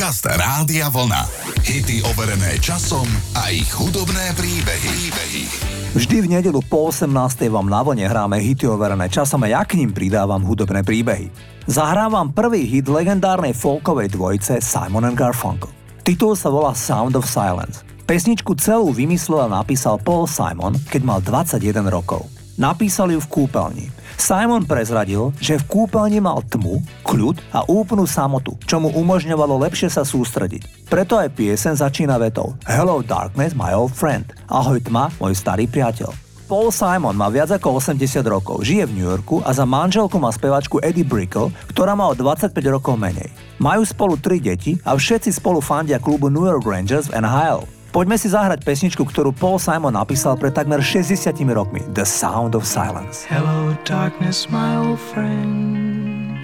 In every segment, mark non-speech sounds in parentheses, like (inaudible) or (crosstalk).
Podcast Rádia Vlna. Hity overené časom a ich hudobné príbehy. príbehy. Vždy v nedelu po 18. vám na vlne hráme hity overené časom a ja k ním pridávam hudobné príbehy. Zahrávam prvý hit legendárnej folkovej dvojice Simon and Garfunkel. Titul sa volá Sound of Silence. Pesničku celú vymyslel a napísal Paul Simon, keď mal 21 rokov. Napísal ju v kúpeľni. Simon prezradil, že v kúpeľni mal tmu, kľud a úplnú samotu, čo mu umožňovalo lepšie sa sústrediť. Preto aj piesen začína vetou Hello darkness, my old friend. Ahoj tma, môj starý priateľ. Paul Simon má viac ako 80 rokov, žije v New Yorku a za manželku má spevačku Eddie Brickle, ktorá má o 25 rokov menej. Majú spolu tri deti a všetci spolu fandia klubu New York Rangers v NHL. Poďme si zahrať pesničku, ktorú Paul Simon napísal pred takmer 60 rokmi. The Sound of Silence. Hello darkness, my old friend.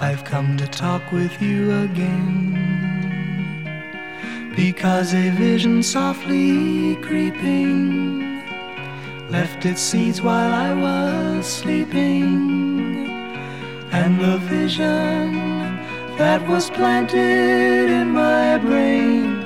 I've come to talk with you again. Because a vision softly creeping left its seeds while I was sleeping. And the vision that was planted in my brain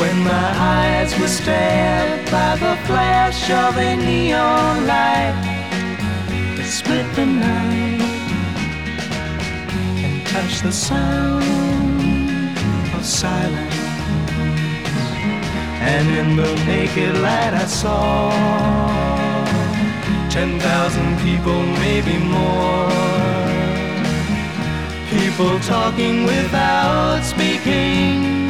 when my eyes were stabbed by the flash of a neon light that split the night and touched the sound of silence. And in the naked light I saw ten thousand people, maybe more. People talking without speaking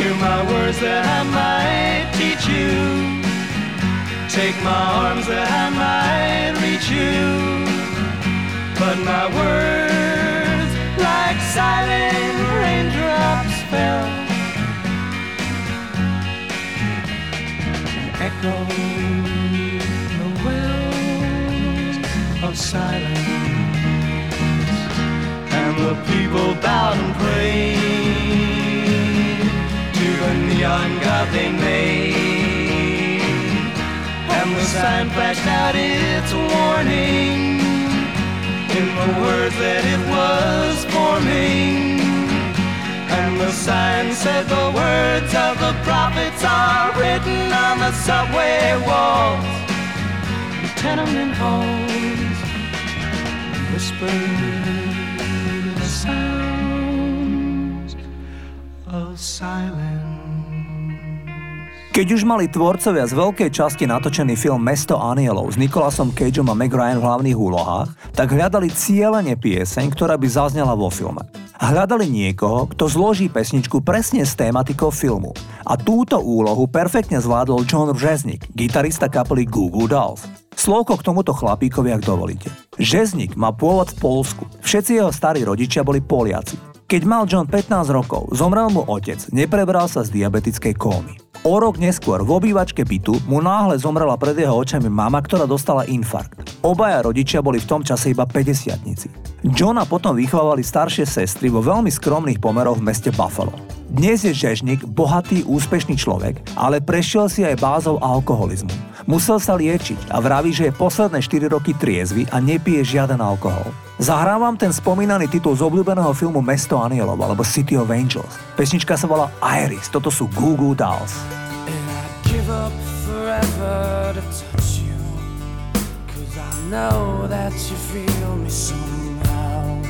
Hear my words that I might teach you. Take my arms that I might reach you. But my words, like silent raindrops, fell. Echoed the wells of silence. And the people bowed and prayed they made. And the sign flashed out its warning in the words that it was forming. And the sign said the words of the prophets are written on the subway walls, the tenement halls, whispered the sounds of silence. Keď už mali tvorcovia z veľkej časti natočený film Mesto anielov s Nikolasom Cageom a Meg Ryan v hlavných úlohách, tak hľadali cieľene pieseň, ktorá by zaznela vo filme. Hľadali niekoho, kto zloží pesničku presne s tématikou filmu. A túto úlohu perfektne zvládol John Řeznik, gitarista kapely Goo Goo Dolls. Slovko k tomuto chlapíkovi, ak dovolíte. Žeznik má pôvod v Polsku. Všetci jeho starí rodičia boli Poliaci. Keď mal John 15 rokov, zomrel mu otec, neprebral sa z diabetickej kómy. O rok neskôr v obývačke bytu mu náhle zomrela pred jeho očami mama, ktorá dostala infarkt. Obaja rodičia boli v tom čase iba 50 Johna potom vychovávali staršie sestry vo veľmi skromných pomeroch v meste Buffalo. Dnes je Žežnik bohatý, úspešný človek, ale prešiel si aj bázou alkoholizmu. Musel sa liečiť a vraví, že je posledné 4 roky triezvy a nepije žiaden alkohol. Zahrávam ten spomínaný titul z obľúbeného filmu Mesto anielov alebo City of Angels. Pesnička sa volá Iris, toto sú Goo Goo Dolls. know that you feel me somehow.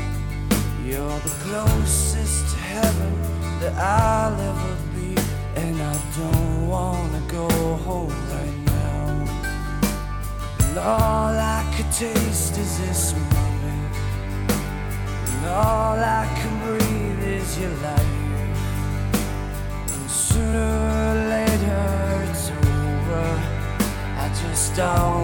You're the closest to heaven that I'll ever be, and I don't wanna go home right And all I could taste is this moment. And all I can breathe is your life. And sooner or later it's over. I just don't.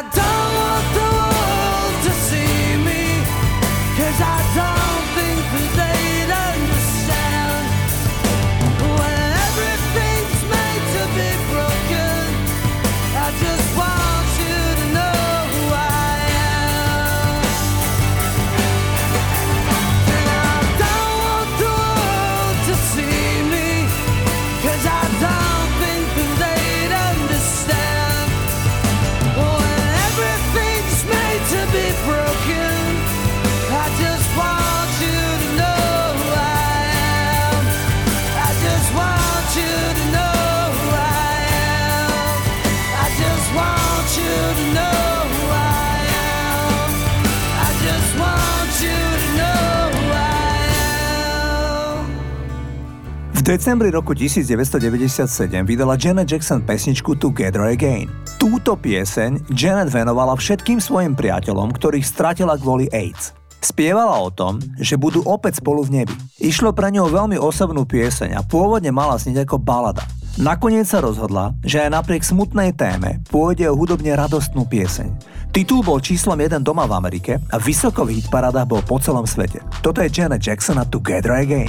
I don't want the world to see me, cause I don't. decembri roku 1997 vydala Janet Jackson pesničku Together Again. Túto pieseň Janet venovala všetkým svojim priateľom, ktorých stratila kvôli AIDS. Spievala o tom, že budú opäť spolu v nebi. Išlo pre ňou veľmi osobnú pieseň a pôvodne mala znieť ako balada. Nakoniec sa rozhodla, že aj napriek smutnej téme pôjde o hudobne radostnú pieseň. Titul bol číslom 1 doma v Amerike a vysoko v hitparadách bol po celom svete. Toto je Janet Jackson a Together Again.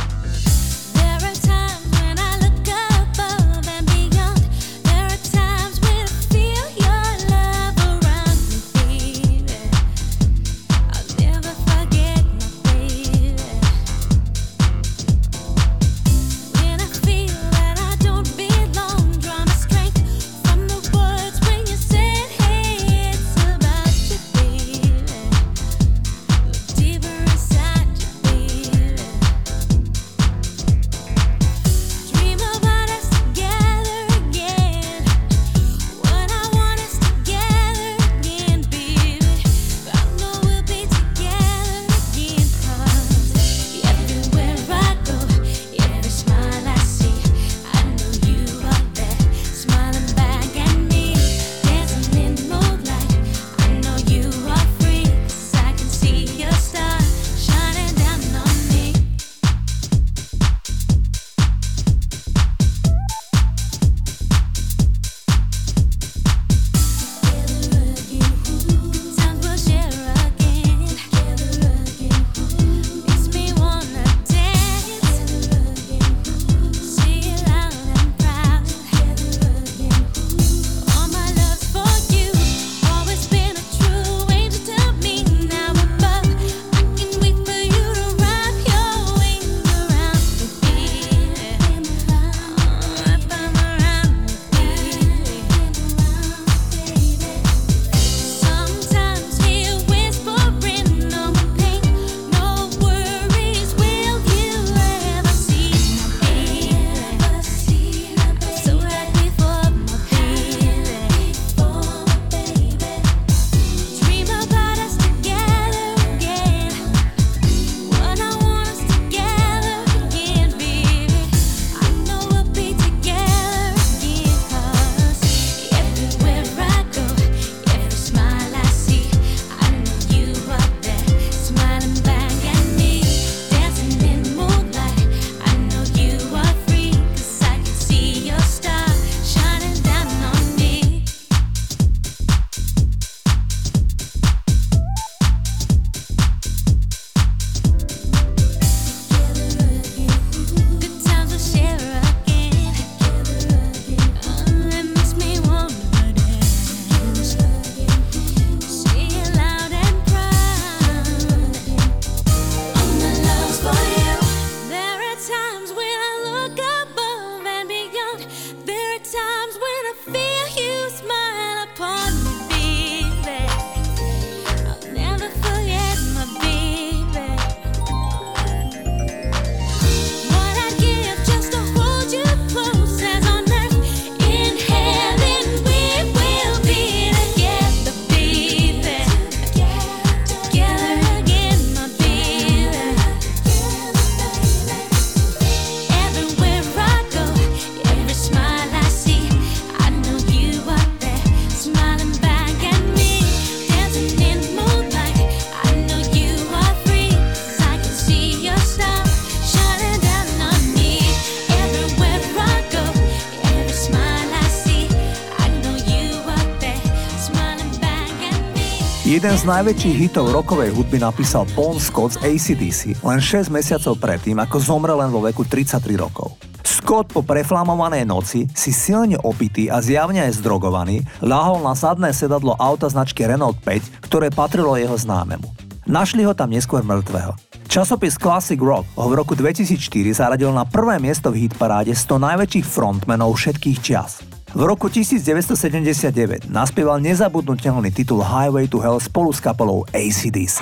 Jeden z najväčších hitov rokovej hudby napísal Bon Scott z ACDC len 6 mesiacov predtým, ako zomrel len vo veku 33 rokov. Scott po preflamovanej noci si silne opitý a zjavne aj zdrogovaný ľahol na zadné sedadlo auta značky Renault 5, ktoré patrilo jeho známemu. Našli ho tam neskôr mŕtvého. Časopis Classic Rock ho v roku 2004 zaradil na prvé miesto v hitparáde 100 najväčších frontmenov všetkých čias. V roku 1979 naspieval nezabudnutelný titul Highway to Hell spolu s kapelou ACDC.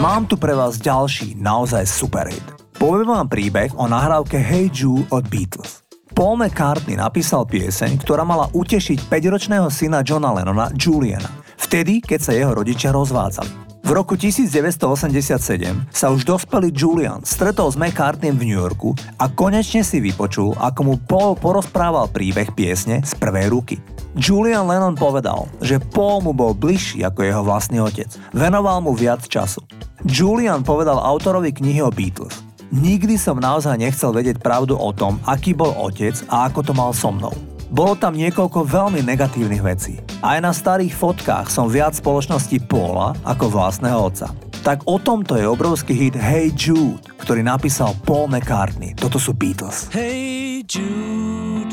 Mám tu pre vás ďalší, naozaj super hit. Poviem vám príbeh o nahrávke Hey Jude od Beatles. Paul McCartney napísal pieseň, ktorá mala utešiť 5-ročného syna Johna Lennona, Juliana, vtedy, keď sa jeho rodičia rozvádzali. V roku 1987 sa už dospelý Julian stretol s McCartneym v New Yorku a konečne si vypočul, ako mu Paul porozprával príbeh piesne z prvej ruky. Julian Lennon povedal, že Paul mu bol bližší ako jeho vlastný otec. Venoval mu viac času. Julian povedal autorovi knihy o Beatles. Nikdy som naozaj nechcel vedieť pravdu o tom, aký bol otec a ako to mal so mnou. Bolo tam niekoľko veľmi negatívnych vecí. Aj na starých fotkách som viac spoločnosti Paula ako vlastného otca. Tak o tomto je obrovský hit Hey Jude, ktorý napísal Paul McCartney. Toto sú Beatles. Hey Jude,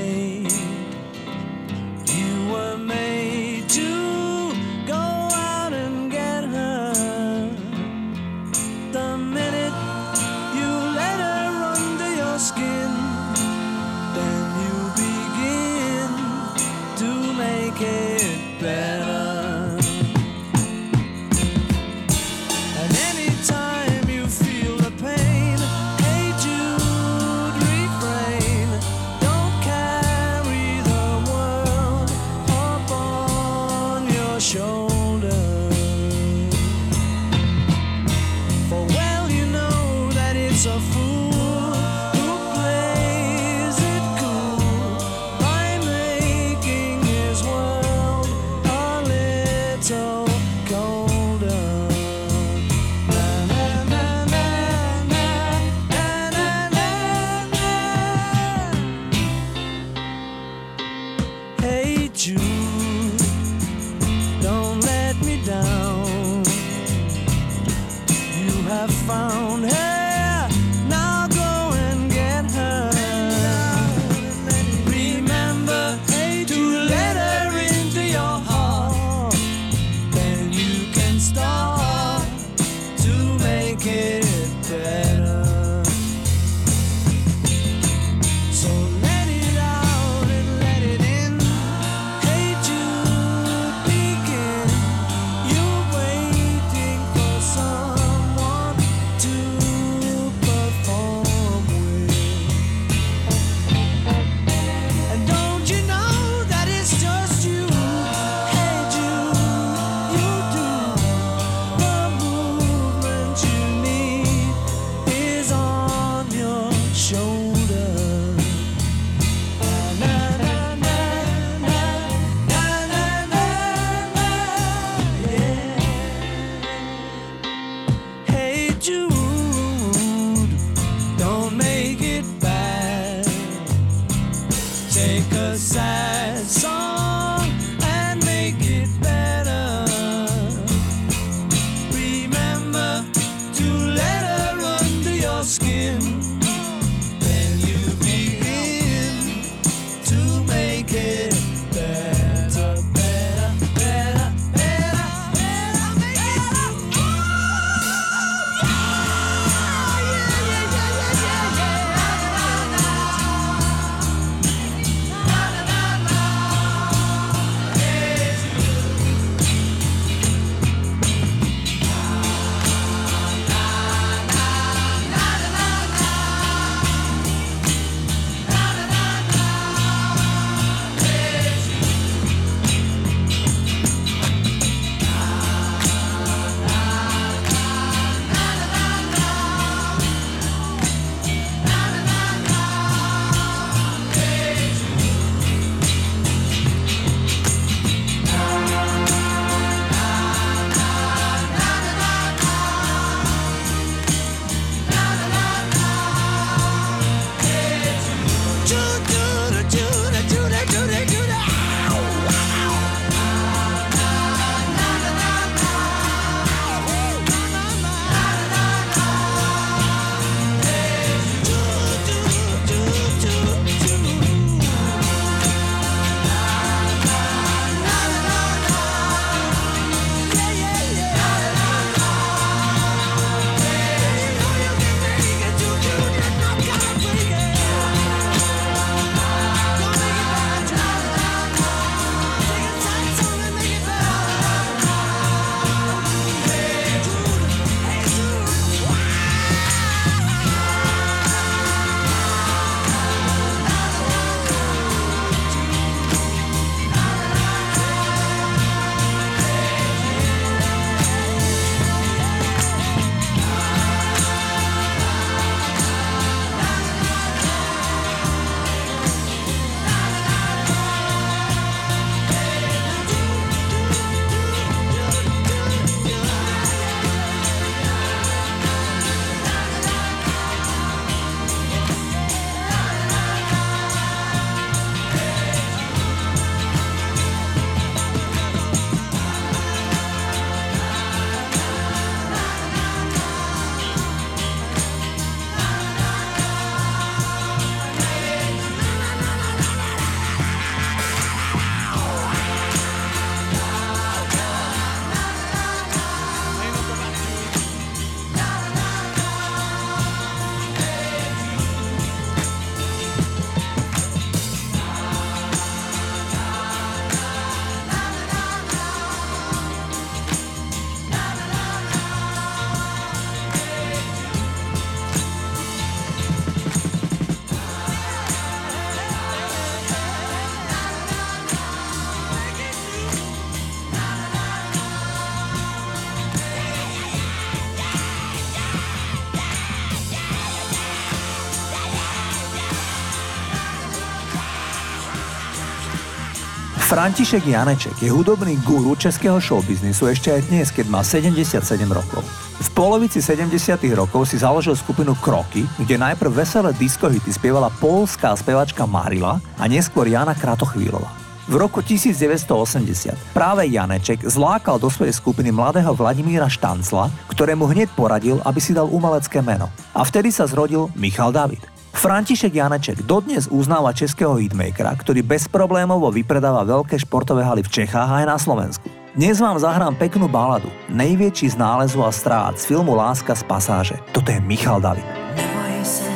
František Janeček je hudobný guru českého showbiznisu ešte aj dnes, keď má 77 rokov. V polovici 70 rokov si založil skupinu Kroky, kde najprv veselé diskohity spievala polská spevačka Marila a neskôr Jana Kratochvílova. V roku 1980 práve Janeček zlákal do svojej skupiny mladého Vladimíra Štancla, ktorému hneď poradil, aby si dal umelecké meno. A vtedy sa zrodil Michal David. František Janeček dodnes uznáva českého hitmakera, ktorý bezproblémovo vypredáva veľké športové haly v Čechách aj na Slovensku. Dnes vám zahrám peknú baladu, nejväčší z nálezu a strát z filmu Láska z pasáže. Toto je Michal David. Neboj se,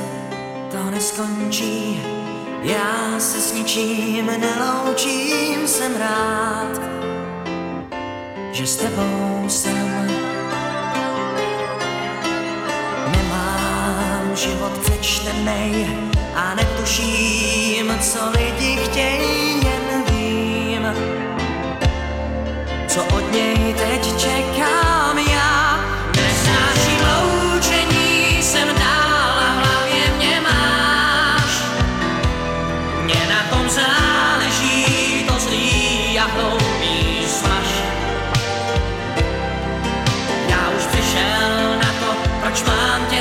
to neskončí, já se s ničím neloučím, jsem rád, že s tebou jsem. Život přečtenej a netuším, co lidi chtějí, jen vím, co od něj teď čekám já. Nesnáším jsem dál a mě máš. Mně na tom záleží, to zlý a. Já už přišel na to, proč mám tě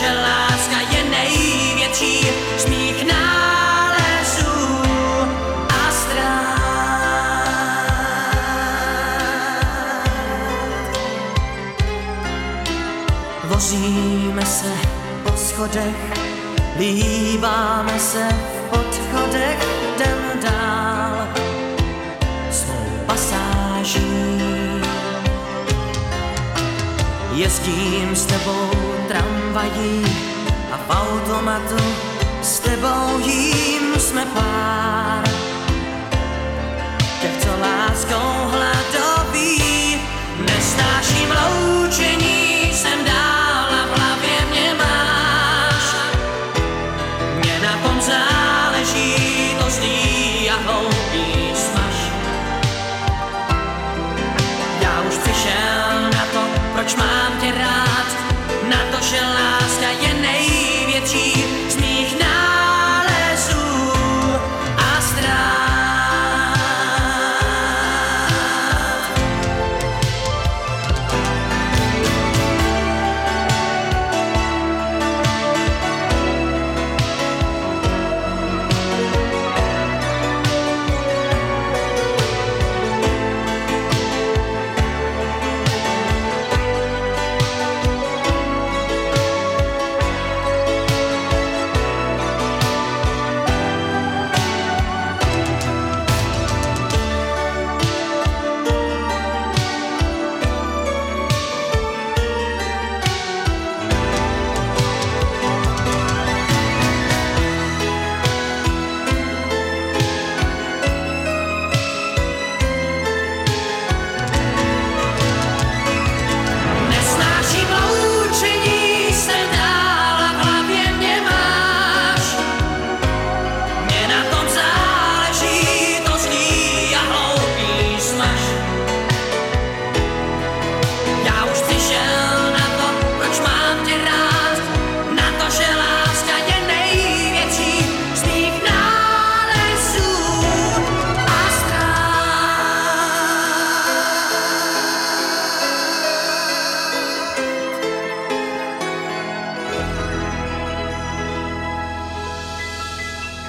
že láska je největší z mých nálezů a ztrát. Vozíme se po schodech, líbáme se v podchodech, jdem dál svou pasáží. Jezdím s tebou tramvají a v automatu s tebou jím jsme pár.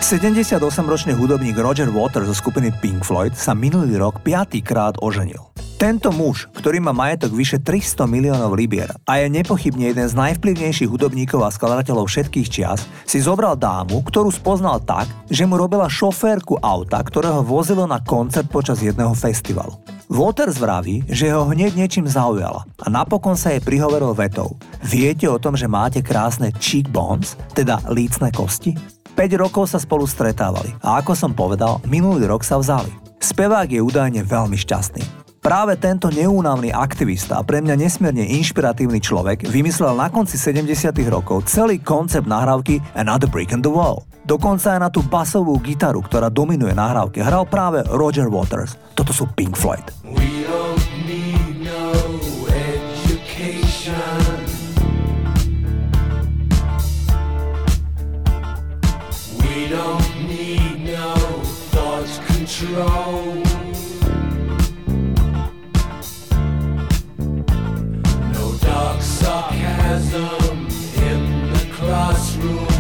78-ročný hudobník Roger Waters zo skupiny Pink Floyd sa minulý rok piatýkrát oženil. Tento muž, ktorý má majetok vyše 300 miliónov libier a je nepochybne jeden z najvplyvnejších hudobníkov a skladateľov všetkých čias, si zobral dámu, ktorú spoznal tak, že mu robila šoférku auta, ktorého vozilo na koncert počas jedného festivalu. Waters vraví, že ho hneď niečím zaujala a napokon sa jej prihovoril vetou. Viete o tom, že máte krásne cheekbones, teda lícne kosti? 5 rokov sa spolu stretávali a ako som povedal, minulý rok sa vzali. Spevák je údajne veľmi šťastný. Práve tento neúnavný aktivista a pre mňa nesmierne inšpiratívny človek vymyslel na konci 70 rokov celý koncept nahrávky Another Brick in the Wall. Dokonca aj na tú basovú gitaru, ktorá dominuje nahrávke, hral práve Roger Waters. Toto sú Pink Floyd. We control. No dark sarcasm in the classroom.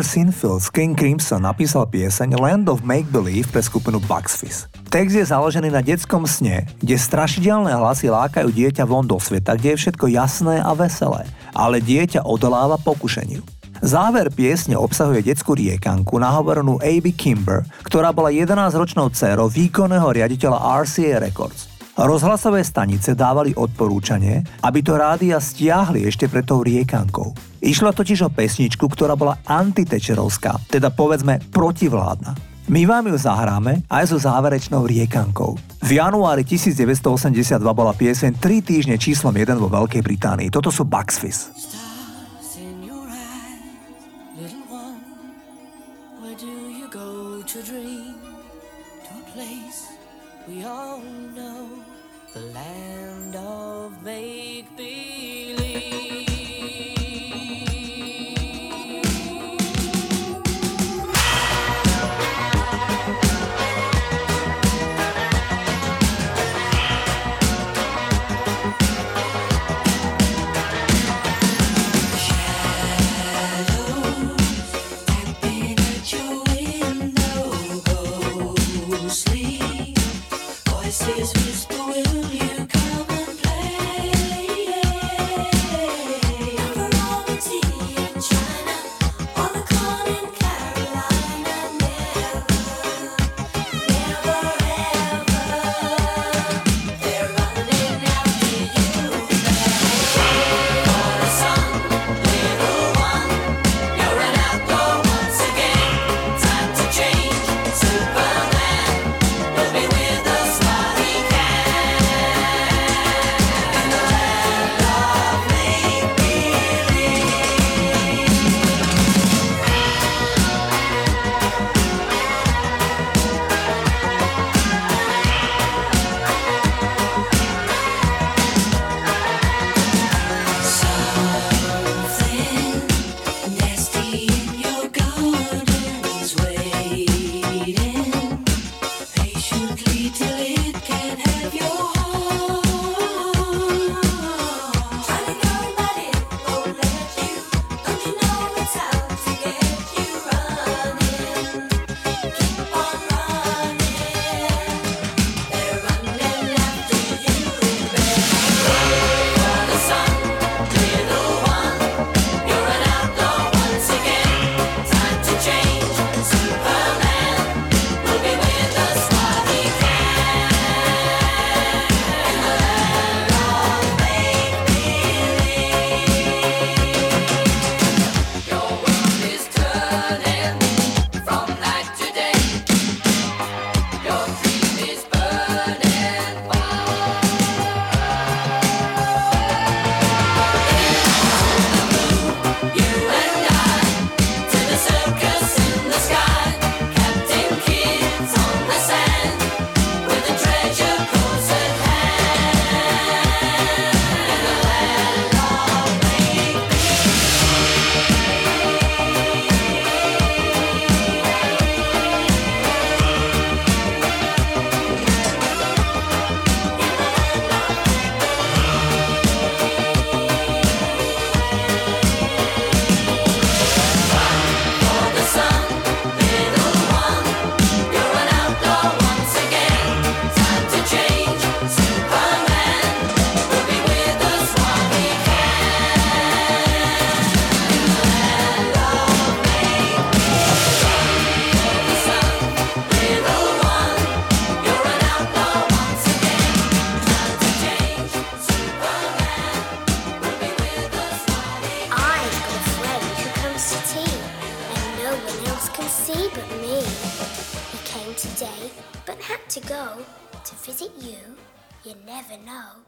Peter Sinfield z King Crimson napísal pieseň Land of Make Believe pre skupinu Bucks. Text je založený na detskom sne, kde strašidelné hlasy lákajú dieťa von do sveta, kde je všetko jasné a veselé, ale dieťa odoláva pokušeniu. Záver piesne obsahuje detskú riekanku nahovorenú A.B. Kimber, ktorá bola 11-ročnou dcérou výkonného riaditeľa RCA Records. Rozhlasové stanice dávali odporúčanie, aby to rádia stiahli ešte pred tou riekankou. Išlo totiž o pesničku, ktorá bola antitečerovská, teda povedzme protivládna. My vám ju zahráme aj so záverečnou riekankou. V januári 1982 bola pieseň 3 týždne číslom 1 vo Veľkej Británii. Toto sú Bucks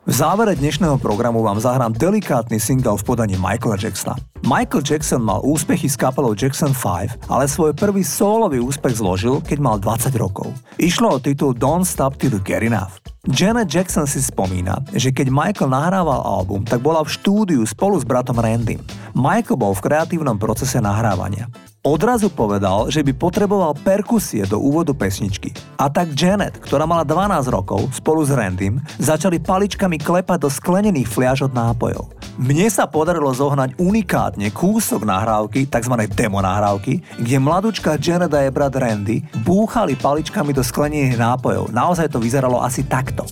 V závere dnešného programu vám zahrám delikátny single v podaní Michaela Jacksona. Michael Jackson mal úspechy s kapelou Jackson 5, ale svoj prvý solový úspech zložil, keď mal 20 rokov. Išlo o titul Don't Stop Till You Get Enough. Janet Jackson si spomína, že keď Michael nahrával album, tak bola v štúdiu spolu s bratom Randym. Michael bol v kreatívnom procese nahrávania. Odrazu povedal, že by potreboval perkusie do úvodu pesničky. A tak Janet, ktorá mala 12 rokov, spolu s Randym, začali paličkami klepať do sklenených fliaž od nápojov. Mne sa podarilo zohnať unikátne kúsok nahrávky, tzv. demo nahrávky, kde mladúčka Janet a jej brat Randy búchali paličkami do sklenených nápojov. Naozaj to vyzeralo asi takto.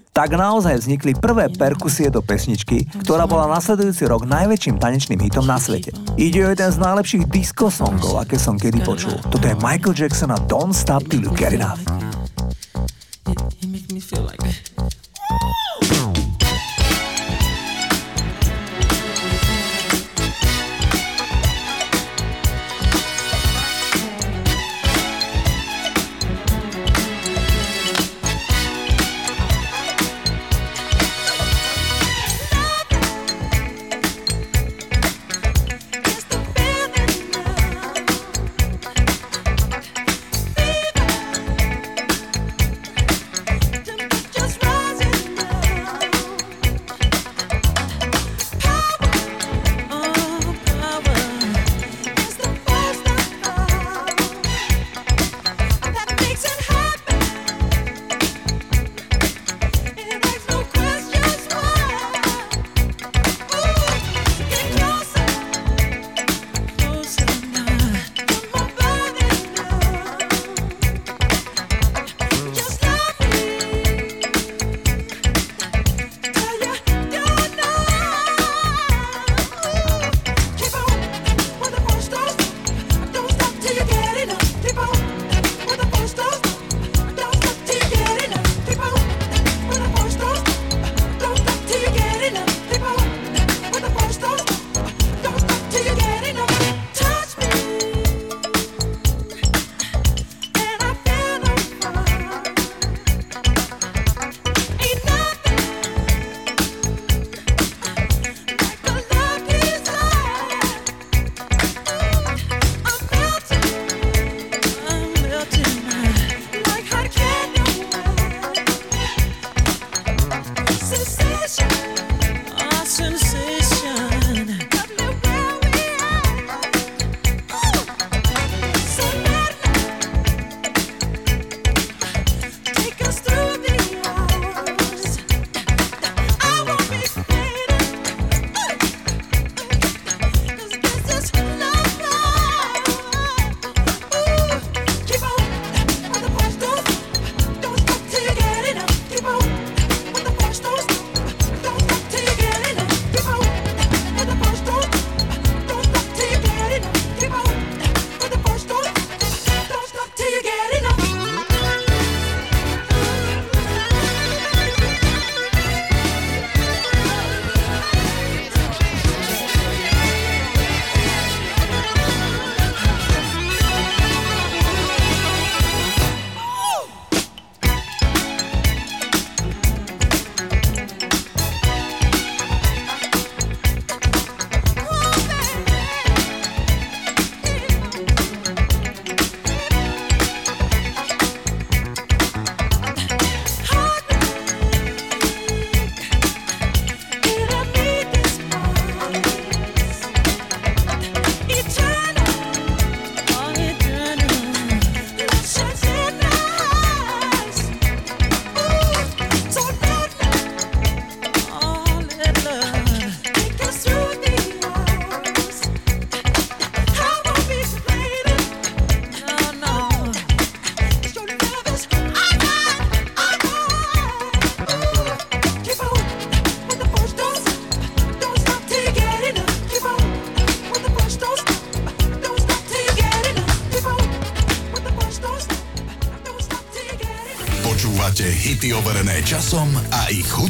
(laughs) tak naozaj vznikli prvé perkusie do pesničky, ktorá bola nasledujúci rok najväčším tanečným hitom na svete. Ide o jeden z najlepších disco songov, aké som kedy počul. Toto je Michael Jackson a Don't Stop Till You Get Enough.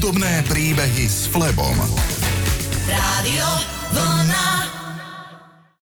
Hudobné príbehy